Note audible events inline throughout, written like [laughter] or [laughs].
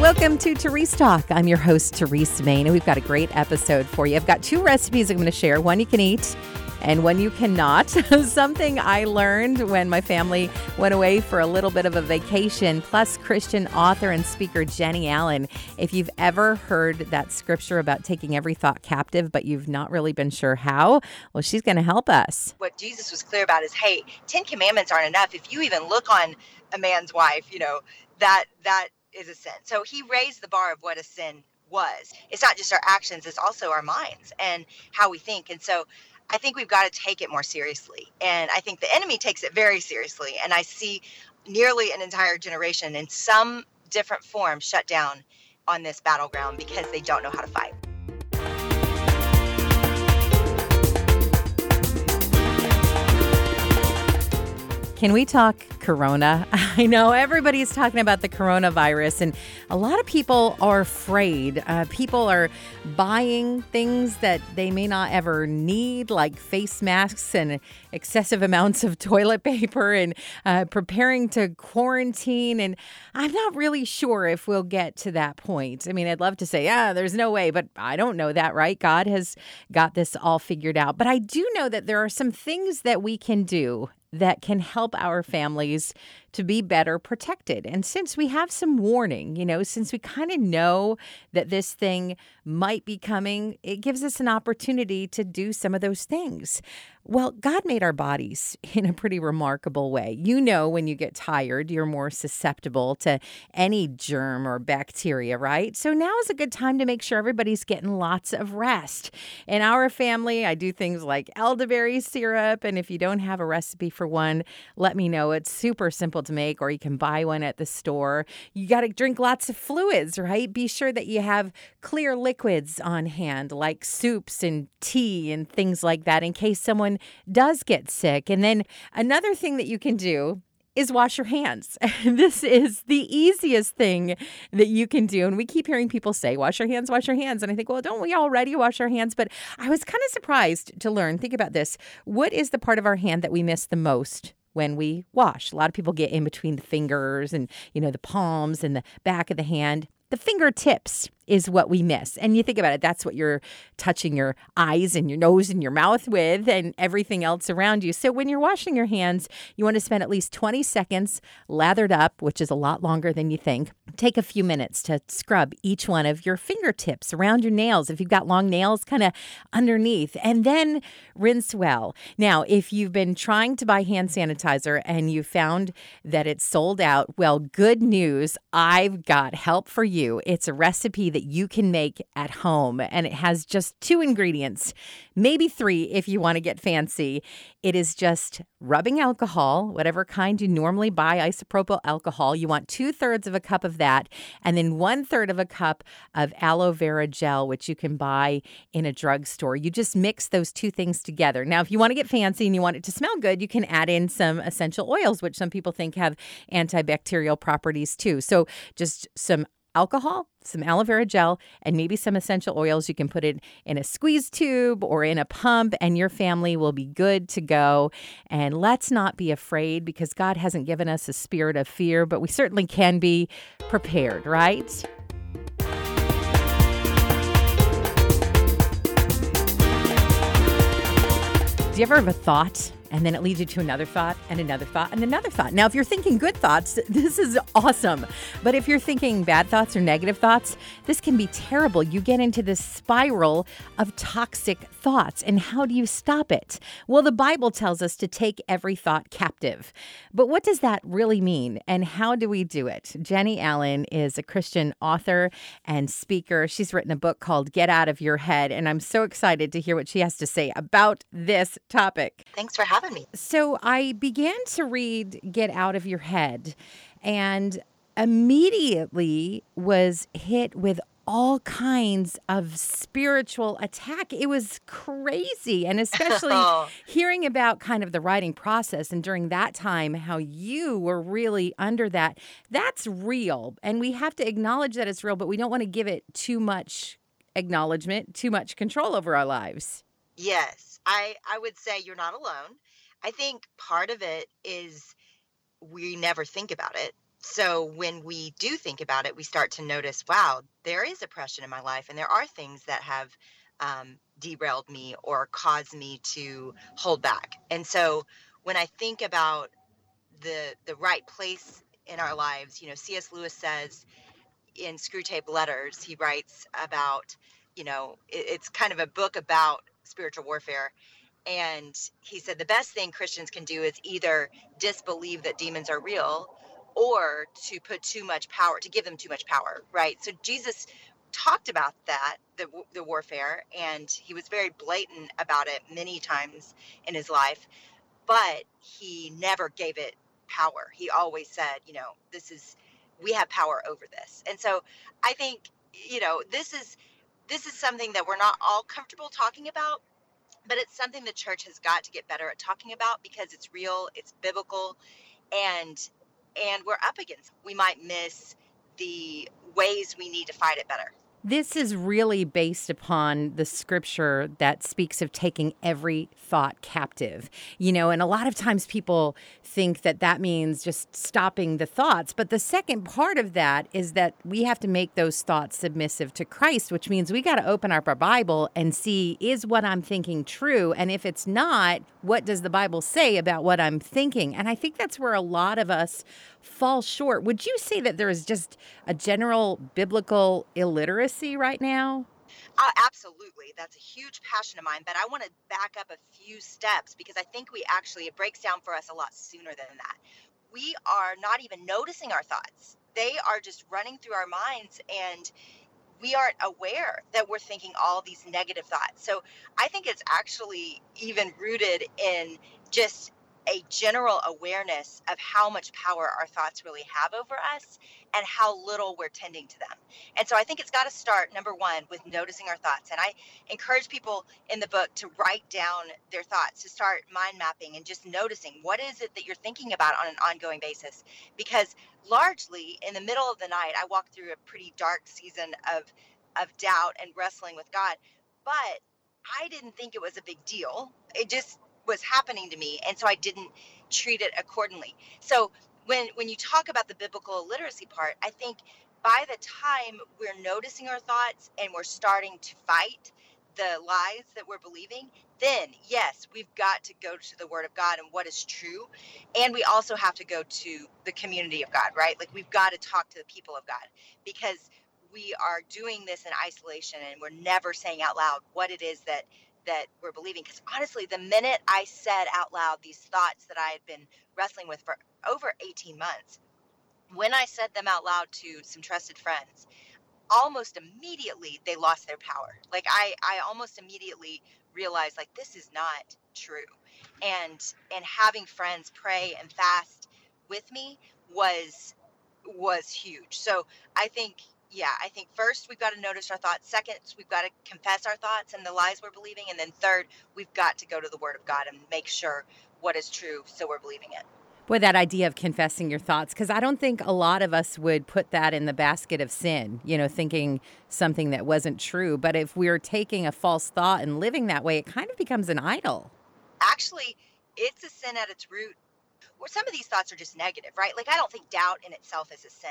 Welcome to Therese Talk. I'm your host, Therese Main, and we've got a great episode for you. I've got two recipes I'm going to share one you can eat and when you cannot. [laughs] Something I learned when my family went away for a little bit of a vacation, plus Christian author and speaker Jennie Allen. If you've ever heard that scripture about taking every thought captive, but you've not really been sure how, well, she's going to help us. What Jesus was clear about is hey, 10 commandments aren't enough. If you even look on a man's wife, you know, that, that, is a sin. So he raised the bar of what a sin was. It's not just our actions, it's also our minds and how we think. And so I think we've got to take it more seriously. And I think the enemy takes it very seriously. And I see nearly an entire generation in some different form shut down on this battleground because they don't know how to fight. Can we talk corona? [laughs] I know everybody's talking about the coronavirus, and a lot of people are afraid. Uh, people are buying things that they may not ever need, like face masks and excessive amounts of [laughs] toilet paper, and uh, preparing to quarantine. And I'm not really sure if we'll get to that point. I mean, I'd love to say, yeah, there's no way, but I don't know that, right? God has got this all figured out. But I do know that there are some things that we can do that can help our families to be better protected. And since we have some warning, you know, since we kind of know that this thing might be coming, it gives us an opportunity to do some of those things. Well, God made our bodies [laughs] in a pretty remarkable way. You know, when you get tired, you're more susceptible to any germ or bacteria, right? So now is a good time to make sure everybody's getting lots of rest. In our family, I do things like elderberry syrup. And if you don't have a recipe for one, let me know. It's super simple to make, or you can buy one at the store. You got to drink lots of fluids, right? Be sure that you have clear liquids on hand, like soups and tea and things like that, in case someone does get sick. And then another thing that you can do is wash your hands. [laughs] this is the easiest thing that you can do. And we keep hearing people say, wash your hands, wash your hands. And I think, well, don't we already wash our hands? But I was kind of surprised to learn. Think about this. What is the part of our hand that we miss the most? When we wash. A lot of people get in between the fingers and, you know, the palms and the back of the hand. The fingertips is what we miss. And you think about it, that's what you're touching your eyes and your nose and your mouth with and everything else around you. So when you're washing your hands, you want to spend at least 20 seconds lathered up, which is a lot longer than you think. Take a few minutes to scrub each one of your fingertips around your nails. If you've got long nails, kind of underneath, and then rinse well. Now, if you've been trying to buy hand sanitizer and you found that it's sold out, well, good news. I've got help for you. It's a recipe that you can make at home. And it has just two ingredients, maybe three if you want to get fancy. It is just rubbing alcohol, whatever kind you normally buy isopropyl alcohol. You want two thirds of a cup of that, and then one third of a cup of aloe vera gel, which you can buy in a drugstore. You just mix those two things together. Now, if you want to get fancy and you want it to smell good, you can add in some essential oils, which some people think have antibacterial properties too. So, just some alcohol, some aloe vera gel, and maybe some essential oils. You can put it in a squeeze tube or in a pump, and your family will be good to go. And let's not be afraid because God hasn't given us a spirit of fear, but we certainly can be prepared, right? Do you ever have a thought and then it leads you to another thought and another thought and another thought. Now, if you're thinking good thoughts, [laughs] this is awesome. But if you're thinking bad thoughts or negative thoughts, this can be terrible. You get into this spiral of toxic thoughts. And how do you stop it? Well, the Bible tells us to take every thought captive. But what does that really mean? And how do we do it? Jennie Allen is a Christian author and speaker. She's written a book called Get Out of Your Head. And I'm so excited to hear what she has to say about this topic. Thanks for having having me. So I began to read Get Out of Your Head and immediately was hit with all kinds of spiritual attack. It was crazy. And especially [laughs] hearing about kind of the writing process and during that time, how you were really under that. That's real. And we have to acknowledge that it's real, but we don't want to give it too much acknowledgement, too much control over our lives. Yes. I, I would say you're not alone. I think part of it is we never think about it. So when we do think about it, we start to notice, wow, there is oppression in my life, and there are things that have um, derailed me or caused me to hold back. And so when I think about the the right place in our lives, you know, C.S. Lewis says in Screwtape Letters, he writes about, you know, it, it's kind of a book about spiritual warfare. And he said the best thing Christians can do is either disbelieve that demons are real or to put too much power, to give them too much power, right? So Jesus talked about that, the, the warfare, and he was very blatant about it many times in his life, but he never gave it power. He always said, you know, this is, we have power over this. And so I think, you know, this is, this is something that we're not all comfortable talking about, but it's something the church has got to get better at talking about because it's real, it's biblical, and and we're up against. We might miss the ways we need to fight it better. This is really based upon the scripture that speaks of taking every thought captive. You know, and a lot of times people think that that means just stopping the thoughts. But the second part of that is that we have to make those thoughts submissive to Christ, which means we got to open up our Bible and see is what I'm thinking true? And if it's not, what does the Bible say about what I'm thinking? And I think that's where a lot of us fall short. Would you say that there is just a general biblical illiteracy right now? Uh, absolutely. That's a huge passion of mine. But I want to back up a few steps because I think we actually, it breaks down for us a lot sooner than that. We are not even noticing our thoughts, they are just running through our minds and we aren't aware that we're thinking all these negative thoughts. So I think it's actually even rooted in just a general awareness of how much power our thoughts really have over us and how little we're tending to them. And so I think it's got to start, number one, with noticing our thoughts. And I encourage people in the book to write down their thoughts, to start mind mapping and just noticing what is it that you're thinking about on an ongoing basis. Because largely in the middle of the night, I walked through a pretty dark season of, of doubt and wrestling with God. But I didn't think it was a big deal. It just was happening to me and so i didn't treat it accordingly. So when when you talk about the biblical literacy part i think by the time we're noticing our thoughts and we're starting to fight the lies that we're believing then yes we've got to go to the word of god and what is true and we also have to go to the community of god right? Like we've got to talk to the people of god because we are doing this in isolation and we're never saying out loud what it is that that we're believing. Because honestly, the minute I said out loud these thoughts that I had been wrestling with for over 18 months, when I said them out loud to some trusted friends, almost immediately they lost their power. Like I, I almost immediately realized like this is not true. And and having friends pray and fast with me was was huge. So I think yeah, I think first we've got to notice our thoughts. Second, we've got to confess our thoughts and the lies we're believing. And then third, we've got to go to the Word of God and make sure what is true so we're believing it. Boy, that idea of confessing your thoughts, because I don't think a lot of us would put that in the basket of sin, you know, thinking something that wasn't true. But if we're taking a false thought and living that way, it kind of becomes an idol. Actually, it's a sin at its root some of these thoughts are just negative, right? Like I don't think doubt in itself is a sin.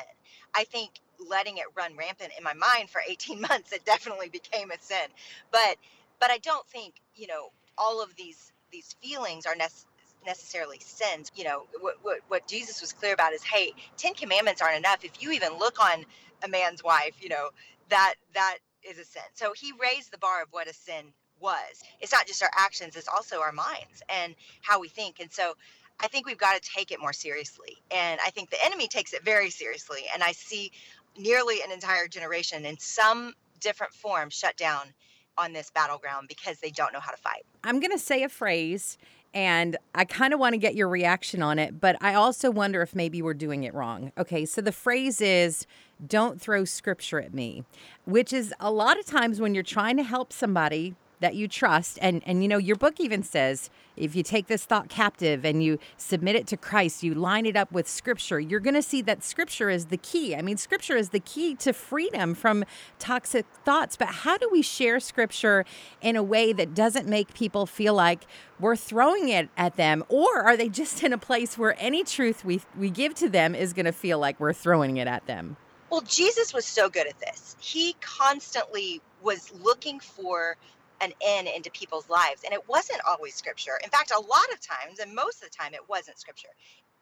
I think letting it run rampant in my mind for 18 [laughs] months, it definitely became a sin. But but I don't think you know all of these these feelings are necessary necessarily sins. You know, what, what, what Jesus was clear about is, hey, 10 commandments aren't enough. If you even look on a man's wife, you know, that that is a sin. So he raised the bar of what a sin was. It's not just our actions, it's also our minds and how we think. And so I think we've got to take it more seriously. And I think the enemy takes it very seriously. And I see nearly an entire generation in some different form shut down on this battleground because they don't know how to fight. I'm going to say a phrase and I kind of want to get your reaction on it, but I also wonder if maybe we're doing it wrong. Okay, so the phrase is don't throw scripture at me, which is a lot of times when you're trying to help somebody that you trust. And and you know, your book even says if you take this thought captive and you submit it to Christ, you line it up with scripture, you're going to see that scripture is the key. I mean, scripture is the key to freedom from toxic thoughts. But how do we share scripture in a way that doesn't make people feel like we're throwing it at them? Or are they just in a place where any truth we, we give to them is going to feel like we're throwing it at them? Well, Jesus was so good at this. He constantly was looking for an in into people's lives. And it wasn't always scripture. In fact, a lot of times, and most of the time, it wasn't scripture.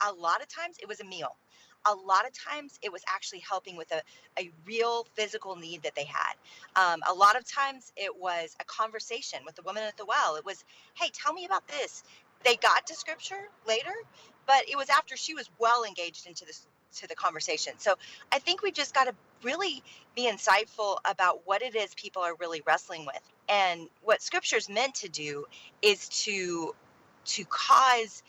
A lot of times, it was a meal. A lot of times, it was actually helping with a, a real physical need that they had. Um, a lot of times, it was a conversation with the woman at the well. It was, hey, tell me about this. They got to scripture later, but it was after she was well engaged into this to the conversation. So I think we've just got to really be insightful about what it is people are really wrestling with. And what scripture is meant to do is to to cause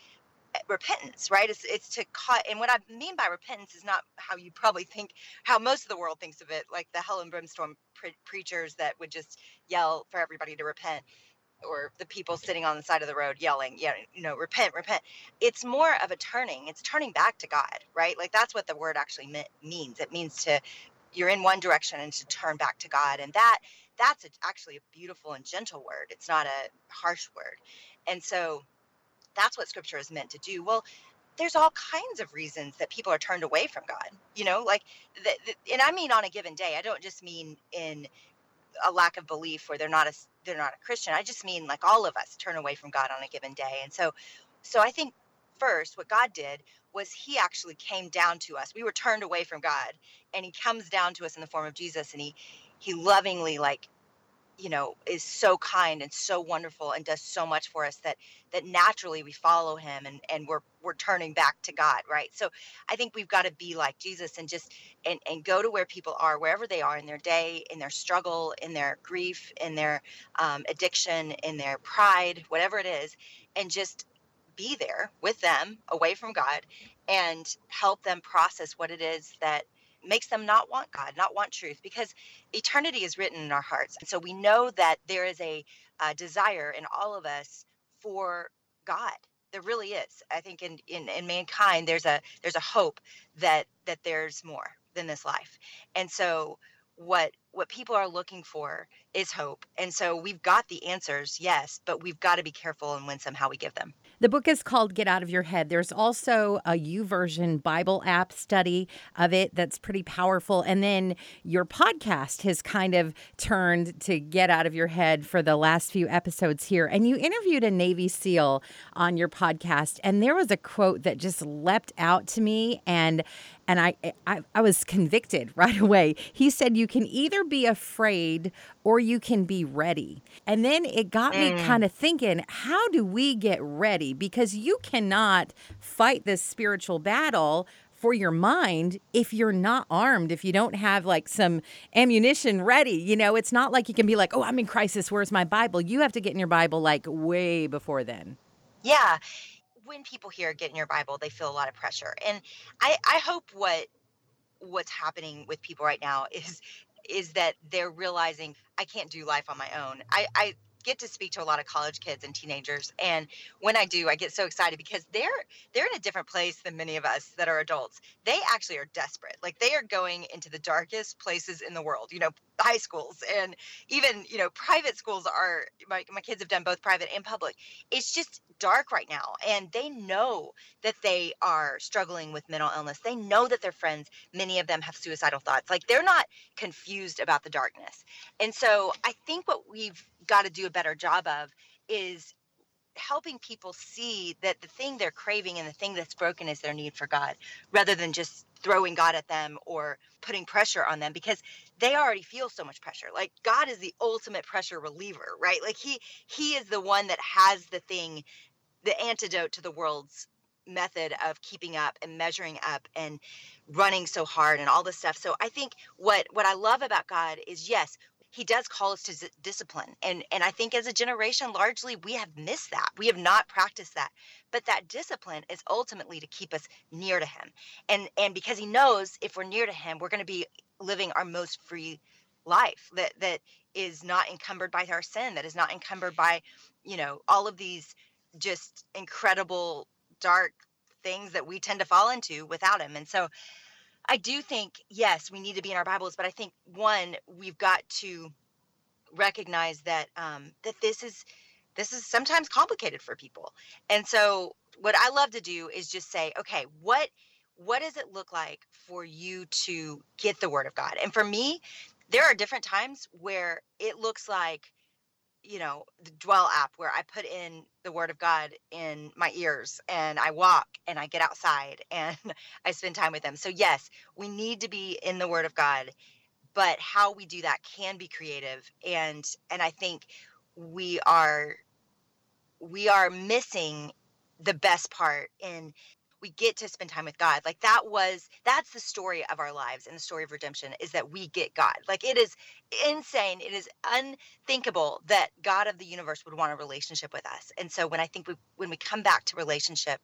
eh, repentance, right? It's it's to cut. And what I mean by repentance is not how you probably think, how most of the world thinks of it, like the hell and brimstone pre- preachers that would just yell for everybody to repent or the people sitting on the side of the road yelling, yeah, you know, repent, repent. It's more of a turning. It's turning back to God, right? Like that's what the word actually me- means. It means to you're in one direction and to turn back to God, and that that's a, actually a beautiful and gentle word. It's not a harsh word, and so that's what Scripture is meant to do. Well. There's all kinds of reasons that people are turned away from God, you know, like, the, the, and I mean on a given day. I don't just mean in a lack of belief where they're not a they're not a Christian. I just mean like all of us turn away from God on a given day. And so so I think first what God did was he actually came down to us. We were turned away from God and he comes down to us in the form of Jesus and he he lovingly like you know is so kind and so wonderful and does so much for us that that naturally we follow him and and we're we're turning back to god right? So i think we've got to be like jesus and just and and go to where people are wherever they are in their day in their struggle in their grief in their um, addiction in their pride whatever it is and just be there with them away from god and help them process what it is that makes them not want God, not want truth, because eternity is written in our hearts. And so we know that there is a, a desire in all of us for God. There really is. I think in, in, in mankind there's a there's a hope that that there's more than this life. And so what what people are looking for is hope. And so we've got the answers, yes, but we've got to be careful and winsome how we give them. The book is called Get Out of Your Head. There's also a YouVersion Bible app study of it that's pretty powerful. And then your podcast has kind of turned to Get Out of Your Head for the last few episodes here. And you interviewed a Navy SEAL on your podcast, and there was a quote that just leapt out to me and and I, I I was convicted [laughs] right away. He said you can either be afraid or you can be ready. And then it got mm. me kind of thinking, how do we get ready? Because you cannot fight this spiritual battle for your mind if you're not armed, if you don't have like some ammunition ready. You know, it's not like you can be like, oh, I'm in crisis. Where's my Bible? You have to get in your Bible like way before then. Yeah. When people hear get in your Bible, they feel a lot of pressure. And I, I hope what what's happening with people right now is is that they're realizing I can't do life on my own. I, I get to speak to a lot of college kids and teenagers and when i do i get so excited because they're they're in a different place than many of us that are adults. They actually are desperate. Like they are going into the darkest places in the world you know high schools and even you know private schools are my, my kids have done both private and public. It's just dark right now and they know that they are struggling with mental illness. They know that their friends many of them have suicidal thoughts. Like they're not confused about the darkness. And so i think what we've got to do a better job of is helping people see that the thing they're craving and the thing that's broken is their need for God rather than just throwing God at them or putting pressure on them because they already feel so much pressure. Like God is the ultimate pressure reliever, right? Like he he is the one that has the thing the antidote to the world's method of keeping up and measuring up and running so hard and all this stuff. So I think what what I love about God is yes, he does call us to discipline and and i think as a generation largely we have missed that. We have not practiced that. But that discipline is ultimately to keep us near to him. And and because he knows if we're near to him we're going to be living our most free life that that is not encumbered by our sin, that is not encumbered by, you know, all of these just incredible dark things that we tend to fall into without him. And so I do think yes, we need to be in our Bibles, but I think one we've got to recognize that um, that this is this is sometimes complicated for people. And so what I love to do is just say, okay, what what does it look like for you to get the word of God? And for me, there are different times where it looks like you know the dwell app where i put in the word of god in my ears and i walk and i get outside [laughs] and i spend time with them. So yes we need to be in the word of god but how we do that can be creative and and i think we are we are missing the best part in we get to spend time with God. Like that was that's the story of our lives and the story of redemption is that we get God. Like it is insane. It is unthinkable that God of the universe would want a relationship with us. And so when I think we when we come back to relationship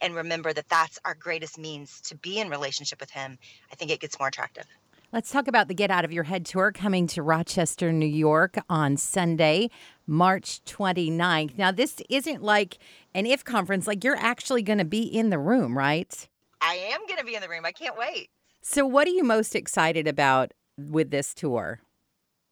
and remember that that's our greatest means to be in relationship with him, I think it gets more attractive. Let's talk about the Get Out of Your Head tour coming to Rochester, New York on Sunday, March 29th. Now, this isn't like an if conference, like you're actually going to be in the room, right? I am going to be in the room. I can't wait. So, what are you most excited about with this tour?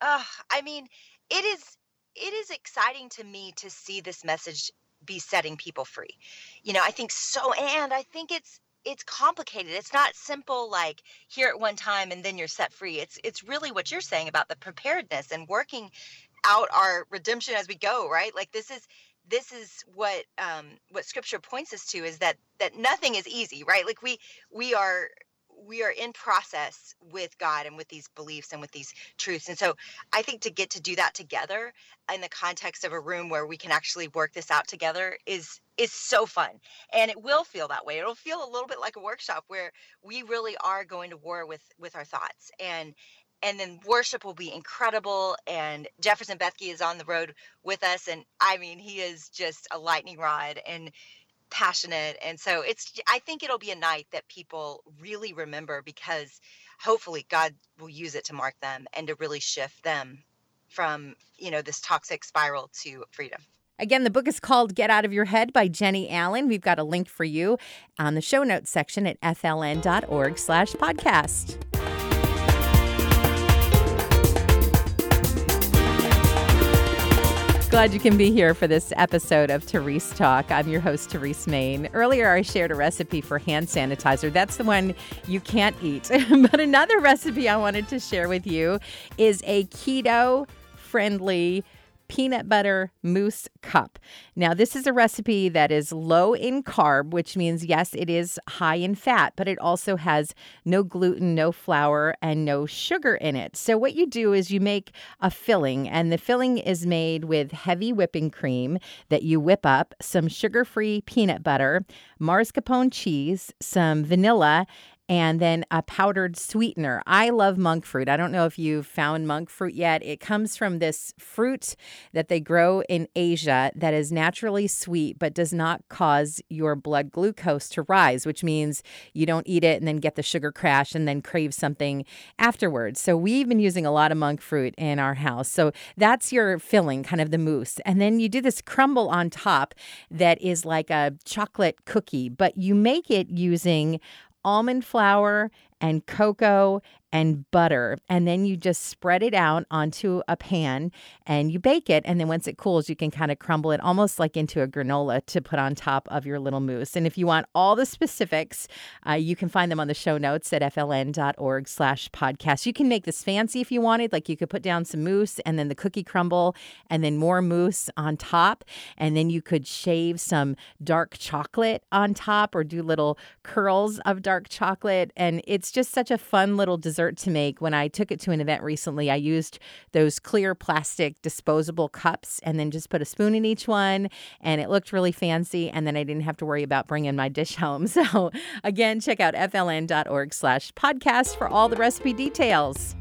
Uh, I mean, it is it is exciting to me to see this message be setting people free. You know, I think so and I think it's it's complicated. It's not simple like here at one time and then you're set free. It's it's really what you're saying about the preparedness and working out our redemption as we go, right? Like this is this is what um what scripture points us to is that that nothing is easy, right? Like we we are we are in process with God and with these beliefs and with these truths. And so I think to get to do that together in the context of a room where we can actually work this out together is is so fun. And it will feel that way. It'll feel a little bit like a workshop where we really are going to war with with our thoughts. And and then worship will be incredible. And jefferson bethke is on the road with us. And i mean he is just a lightning rod. And passionate and so it's i think it'll be a night that people really remember because hopefully god will use it to mark them and to really shift them from you know this toxic spiral to freedom Again, the book is called Get Out of Your Head by Jennie Allen. We've got a link for you on the show notes section at fln.org slash podcast. Glad you can be here for this episode of Therese Talk. I'm your host, Therese Main. Earlier, I shared a recipe for hand sanitizer. That's the one you can't eat. [laughs] but another recipe I wanted to share with you is a keto friendly peanut butter mousse cup. Now, this is a recipe that is low in carb, which means, yes, it is high in fat, but it also has no gluten, no flour, and no sugar in it. So, what you do is you make a filling, and the filling is made with heavy whipping cream that you whip up, some sugar free peanut butter, mascarpone cheese, some vanilla, and then a powdered sweetener. I love monk fruit. I don't know if you've found monk fruit yet. It comes from this fruit that they grow in Asia that is naturally sweet but does not cause your blood glucose to rise, which means you don't eat it and then get the sugar crash and then crave something afterwards. So we've been using a lot of monk fruit in our house. So that's your filling, kind of the mousse. And then you do this crumble on top that is like a chocolate cookie, but you make it using almond flour and cocoa and butter. And then you just spread it out onto a pan and you bake it. And then once it cools, you can kind of crumble it almost like into a granola to put on top of your little mousse. And if you want all the specifics, uh, you can find them on the show notes at fln.org slash podcast. You can make this fancy if you wanted. Like you could put down some mousse and then the cookie crumble and then more mousse on top. And then you could shave some dark chocolate on top or do little curls of dark chocolate. And it's just such a fun little dessert dessert to make. When I took it to an event recently, I used those clear plastic disposable cups and then just put a spoon in each one. And it looked really fancy. And then I didn't have to worry about bringing my dish home. [laughs] So again, check out fln.org slash podcast for all the recipe details.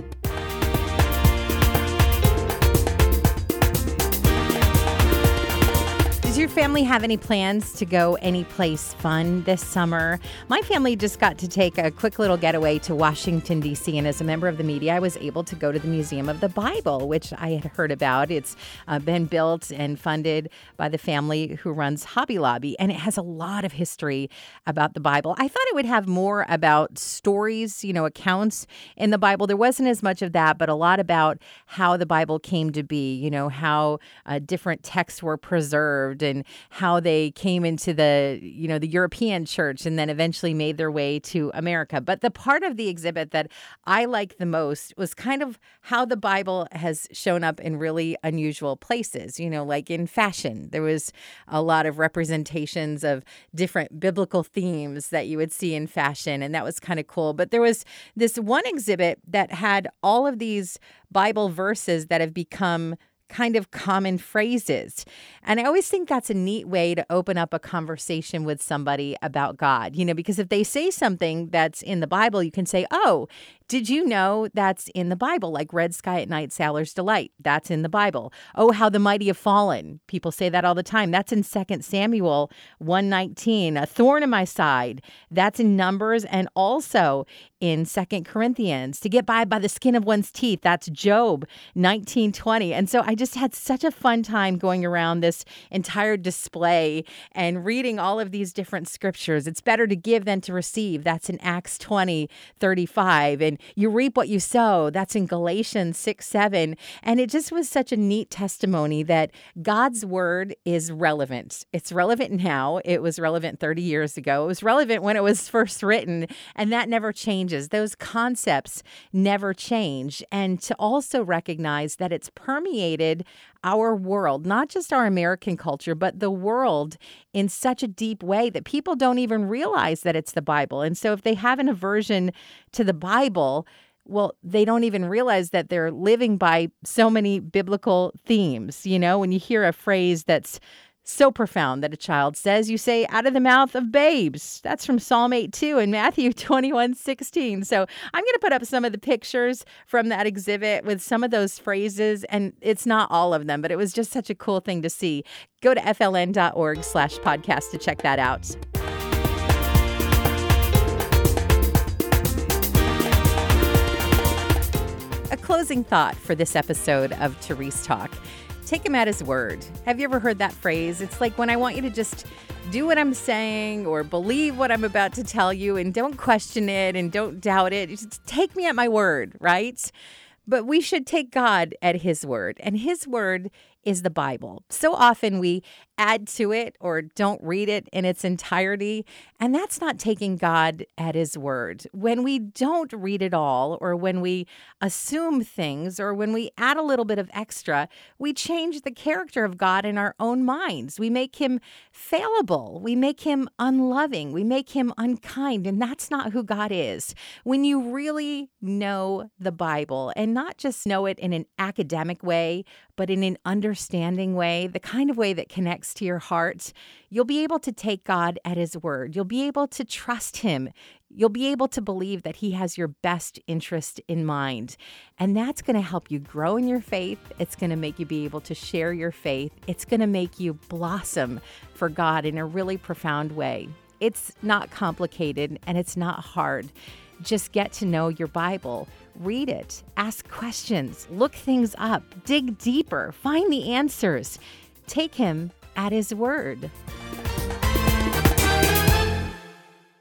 Does your family have any plans to go any place fun this summer? My family just got to take a quick little getaway to Washington, D.C., and as a member of the media, I was able to go to the Museum of the Bible, which I had heard about. It's uh, been built and funded by the family who runs Hobby Lobby, and it has a lot of history about the Bible. I thought it would have more about stories, you know, accounts in the Bible. There wasn't as much of that, but a lot about how the Bible came to be, you know, how uh, different texts were preserved and how they came into the you know the European church and then eventually made their way to America. But the part of the exhibit that I liked the most was kind of how the Bible has shown up in really unusual places. You know, like in fashion, there was a lot of representations of different biblical themes that you would see in fashion, and that was kind of cool. But there was this one exhibit that had all of these Bible verses that have become kind of common phrases. And I always think that's a neat way to open up a conversation with somebody about God, you know, because if they say something that's in the Bible, you can say, oh, did you know that's in the Bible? Like Red Sky at Night, Sailor's Delight. That's in the Bible. Oh, how the mighty have fallen. People say that all the time. That's in 2 Samuel 119. A thorn in my side. That's in Numbers and also in Second Corinthians. To get by by the skin of one's teeth. That's Job 1920. And so I just had such a fun time going around this entire display and reading all of these different scriptures. It's better to give than to receive. That's in Acts 20, 35. And you reap what you sow. That's in Galatians 6 7. And it just was such a neat testimony that God's word is relevant. It's relevant now. It was relevant 30 years ago. It was relevant when it was first written, and that never changes. Those concepts never change. And to also recognize that it's permeated our world, not just our American culture, but the world in such a deep way that people don't even realize that it's the Bible. And so if they have an aversion to the Bible, well, they don't even realize that they're living by so many biblical themes. You know, when you hear a phrase that's so profound that a child says, you say, out of the mouth of babes. That's from Psalm 8 2 and Matthew [laughs] 21 16. So I'm going to put up some of the pictures from that exhibit with some of those phrases. And it's not all of them, but it was just such a cool thing to see. Go to fln.org slash podcast to check that out. A closing thought for this episode of Therese Talk take him at his word. Have you ever heard that phrase? It's like when I want you to just do what I'm saying or believe what I'm about to tell you and don't question it and don't doubt it. Just take me at my word, right? But we should take God at his word. And his word is the Bible. So often we add to it or don't read it in its entirety, and that's not taking God at his word. When we don't read it all, or when we assume things, or when we add a little bit of extra, we change the character of God in our own minds. We make him fallible, we make him unloving, we make him unkind, and that's not who God is. When you really know the Bible and not just know it in an academic way, but in an understanding way, the kind of way that connects to your heart, you'll be able to take God at His word. You'll be able to trust Him. You'll be able to believe that He has your best interest in mind. And that's going to help you grow in your faith. It's going to make you be able to share your faith. It's going to make you blossom for God in a really profound way. It's not complicated and it's not hard. Just get to know your Bible, read it, ask questions, look things up, dig deeper, find the answers. Take him at His Word.